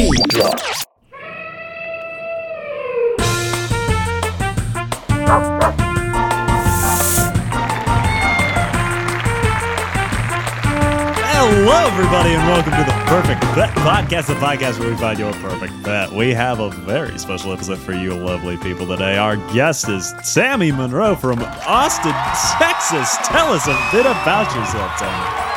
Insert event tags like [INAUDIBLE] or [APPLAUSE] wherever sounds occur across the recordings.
Drop. Hello, everybody, and welcome to the Perfect Pet Podcast, the podcast where we find your perfect pet. We have a very special episode for you, lovely people, today. Our guest is Sammy Monroe from Austin, Texas. Tell us a bit about yourself, Sammy.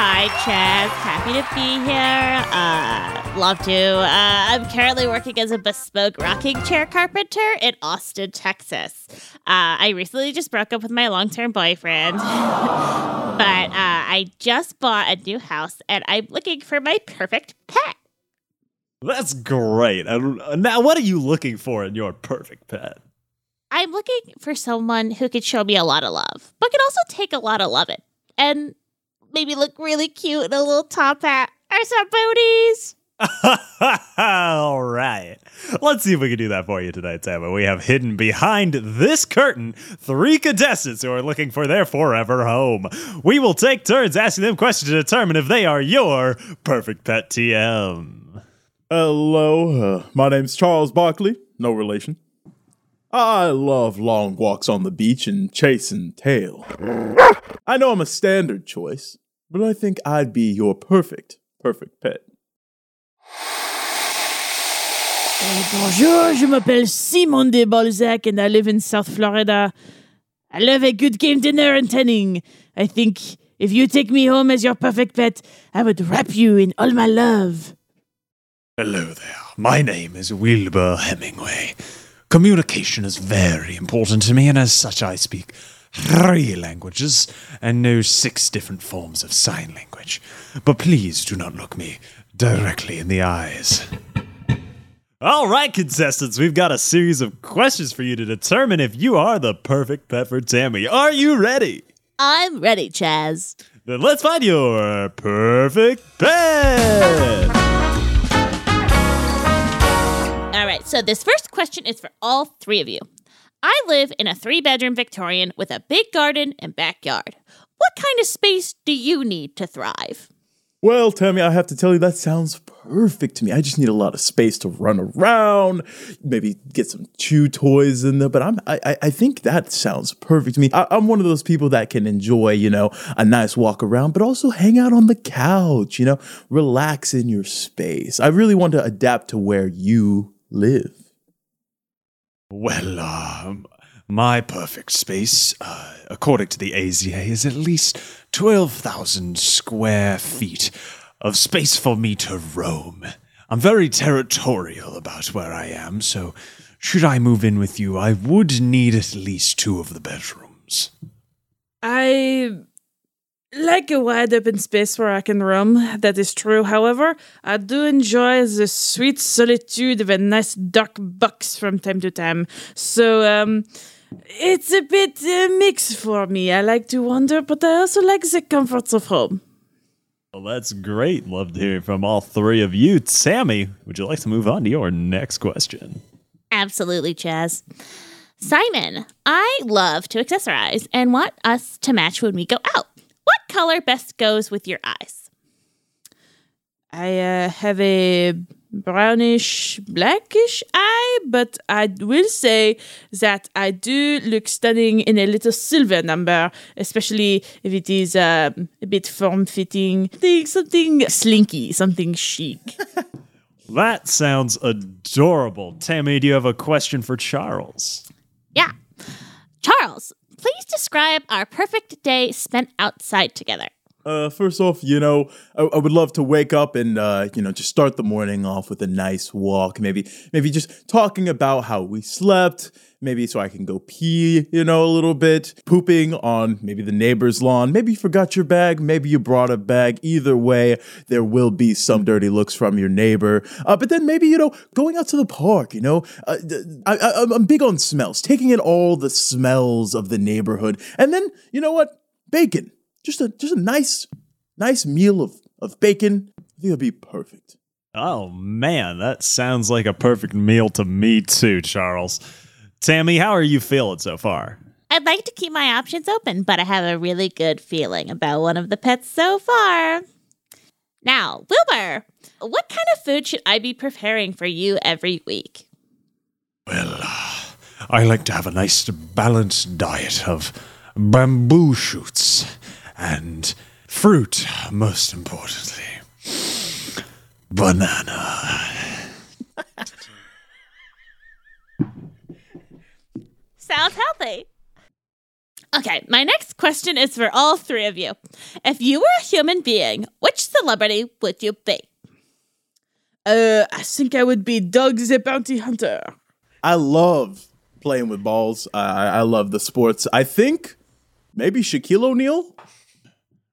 Hi, Chaz. Happy to be here. Uh, love to. Uh, I'm currently working as a bespoke rocking chair carpenter in Austin, Texas. Uh, I recently just broke up with my long term boyfriend, [LAUGHS] but uh, I just bought a new house and I'm looking for my perfect pet. That's great. Uh, now, what are you looking for in your perfect pet? I'm looking for someone who could show me a lot of love, but can also take a lot of loving and maybe look really cute in a little top hat or some booties. [LAUGHS] All right. Let's see if we can do that for you tonight, Sammy. We have hidden behind this curtain three contestants who are looking for their forever home. We will take turns asking them questions to determine if they are your perfect pet TM. Hello, uh, my name's Charles Barkley, no relation. I love long walks on the beach and chasing tail. I know I'm a standard choice, but I think I'd be your perfect, perfect pet. Bonjour, je m'appelle Simon de Balzac and I live in South Florida. I love a good game dinner and tanning. I think if you take me home as your perfect pet, I would wrap you in all my love. Hello there. My name is Wilbur Hemingway. Communication is very important to me, and as such, I speak three languages and know six different forms of sign language. But please do not look me directly in the eyes. All right, contestants, we've got a series of questions for you to determine if you are the perfect pet for Tammy. Are you ready? I'm ready, Chaz. Then let's find your perfect pet. All right, so this first question is for all three of you. I live in a three bedroom Victorian with a big garden and backyard. What kind of space do you need to thrive? Well, Tammy, I have to tell you, that sounds perfect to me. I just need a lot of space to run around, maybe get some chew toys in there. But I'm, I, I think that sounds perfect to me. I, I'm one of those people that can enjoy, you know, a nice walk around, but also hang out on the couch, you know, relax in your space. I really want to adapt to where you live. Well, um, my perfect space, uh, according to the AZA, is at least 12,000 square feet of space for me to roam. I'm very territorial about where I am, so should I move in with you, I would need at least two of the bedrooms. I like a wide open space where I can roam. That is true. However, I do enjoy the sweet solitude of a nice dark box from time to time. So, um, it's a bit uh, mixed for me. I like to wander, but I also like the comforts of home. Well, that's great. Love to hear from all three of you. Sammy, would you like to move on to your next question? Absolutely, Chaz. Simon, I love to accessorize and want us to match when we go out. What color best goes with your eyes? I uh, have a brownish blackish eye, but I will say that I do look stunning in a little silver number, especially if it is uh, a bit form fitting, something slinky, something chic. [LAUGHS] That sounds adorable. Tammy, do you have a question for Charles? Yeah. Charles, please describe our perfect day spent outside together. Uh, first off, you know, I, I would love to wake up and uh, you know just start the morning off with a nice walk. Maybe, maybe just talking about how we slept. Maybe so I can go pee, you know, a little bit. Pooping on maybe the neighbor's lawn. Maybe you forgot your bag. Maybe you brought a bag. Either way, there will be some dirty looks from your neighbor. Uh, but then maybe you know going out to the park. You know, uh, I, I, I'm big on smells. Taking in all the smells of the neighborhood, and then you know what, bacon just a just a nice nice meal of of bacon. I think it'll be perfect. Oh man, that sounds like a perfect meal to me too, Charles. Tammy, how are you feeling so far? I'd like to keep my options open, but I have a really good feeling about one of the pets so far. Now, Wilbur, what kind of food should I be preparing for you every week? Well, uh, I like to have a nice balanced diet of bamboo shoots and fruit, most importantly. Banana. Sounds healthy. Okay, my next question is for all three of you. If you were a human being, which celebrity would you be? Uh, I think I would be Dog the Bounty Hunter. I love playing with balls. I, I love the sports. I think maybe Shaquille O'Neal.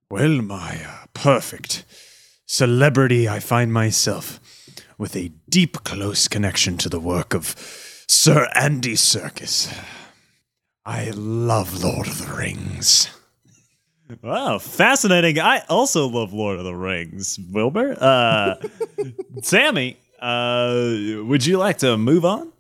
Well, my uh, perfect celebrity, I find myself with a deep, close connection to the work of Sir Andy Serkis. I love Lord of the Rings. Wow, fascinating. I also love Lord of the Rings, Wilbur. Uh, [LAUGHS] Sammy, uh, would you like to move on?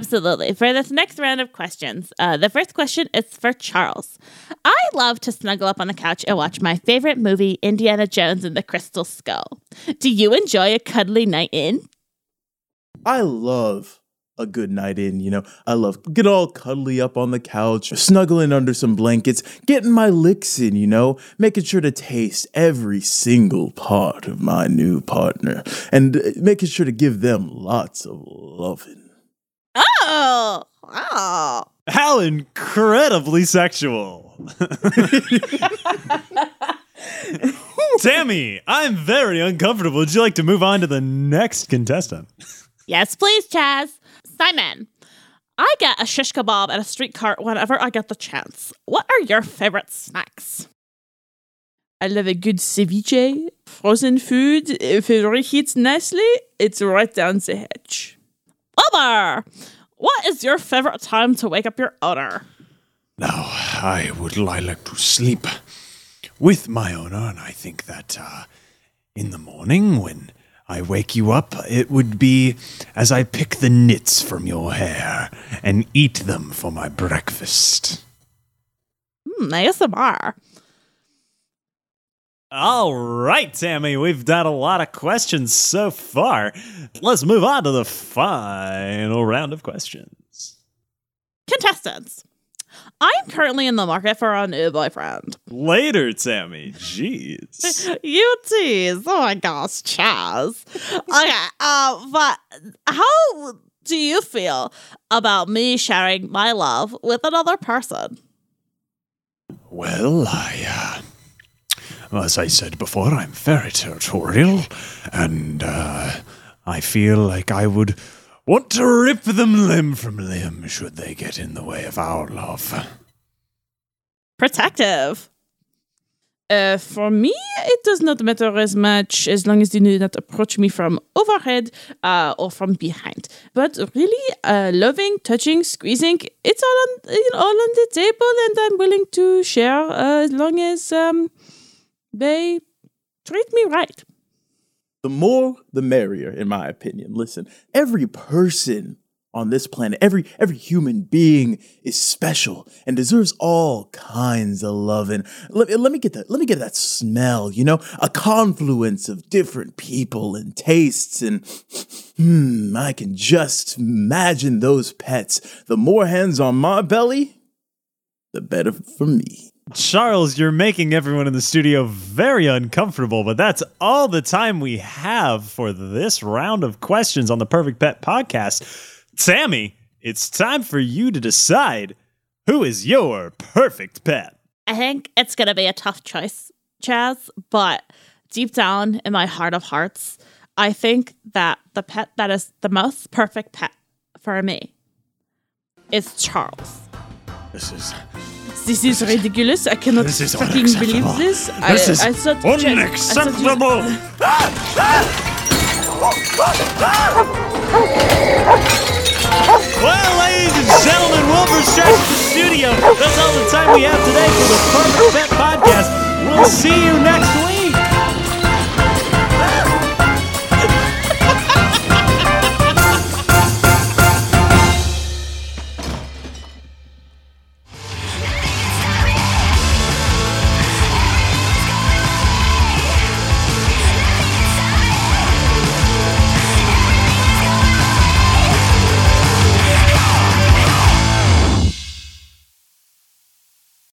Absolutely. For this next round of questions, uh, the first question is for Charles. I love to snuggle up on the couch and watch my favorite movie, Indiana Jones and the Crystal Skull. Do you enjoy a cuddly night in? I love a good night in, you know. I love get all cuddly up on the couch, snuggling under some blankets, getting my licks in, you know, making sure to taste every single part of my new partner and uh, making sure to give them lots of loving. Oh, oh. How incredibly sexual. [LAUGHS] Sammy, I'm very uncomfortable. Would you like to move on to the next contestant? Yes, please, Chaz. Simon, I get a shish kebab at a street cart whenever I get the chance. What are your favorite snacks? I love a good ceviche, frozen food. If it reheats nicely, it's right down the hatch. Wilbur, what is your favorite time to wake up your owner? Now, I would I like to sleep with my owner, and I think that uh, in the morning when I wake you up, it would be as I pick the nits from your hair and eat them for my breakfast. Hmm, ASMR. All right, Sammy, we've done a lot of questions so far. Let's move on to the final round of questions. Contestants, I'm currently in the market for a new boyfriend. Later, Sammy. Jeez. [LAUGHS] You tease. Oh my gosh, Chaz. Okay, uh, but how do you feel about me sharing my love with another person? Well, I, uh, as I said before, I'm very territorial, and uh, I feel like I would want to rip them limb from limb should they get in the way of our love. Protective. Uh, for me, it does not matter as much as long as they do not approach me from overhead uh, or from behind. But really, uh, loving, touching, squeezing, it's all on you all on the table, and I'm willing to share uh, as long as um, they treat me right. The more the merrier, in my opinion. Listen, every person on this planet, every every human being is special and deserves all kinds of loving. Let, let me get that. Let me get that smell. You know, a confluence of different people and tastes, and hmm, I can just imagine those pets. The more hands on my belly, the better for me. Charles, you're making everyone in the studio very uncomfortable, but that's all the time we have for this round of questions on the Perfect Pet podcast. Sammy, it's time for you to decide who is your perfect pet. I think it's going to be a tough choice, Chaz, but deep down in my heart of hearts, I think that the pet that is the most perfect pet for me is Charles. This is This is ridiculous. I cannot This is fucking believe this. This I, is I thought I thought you- unacceptable. Well, ladies and gentlemen, Wilbur's trash the studio. That's all the time we have today for the Perfect Pet podcast. We'll see you next week.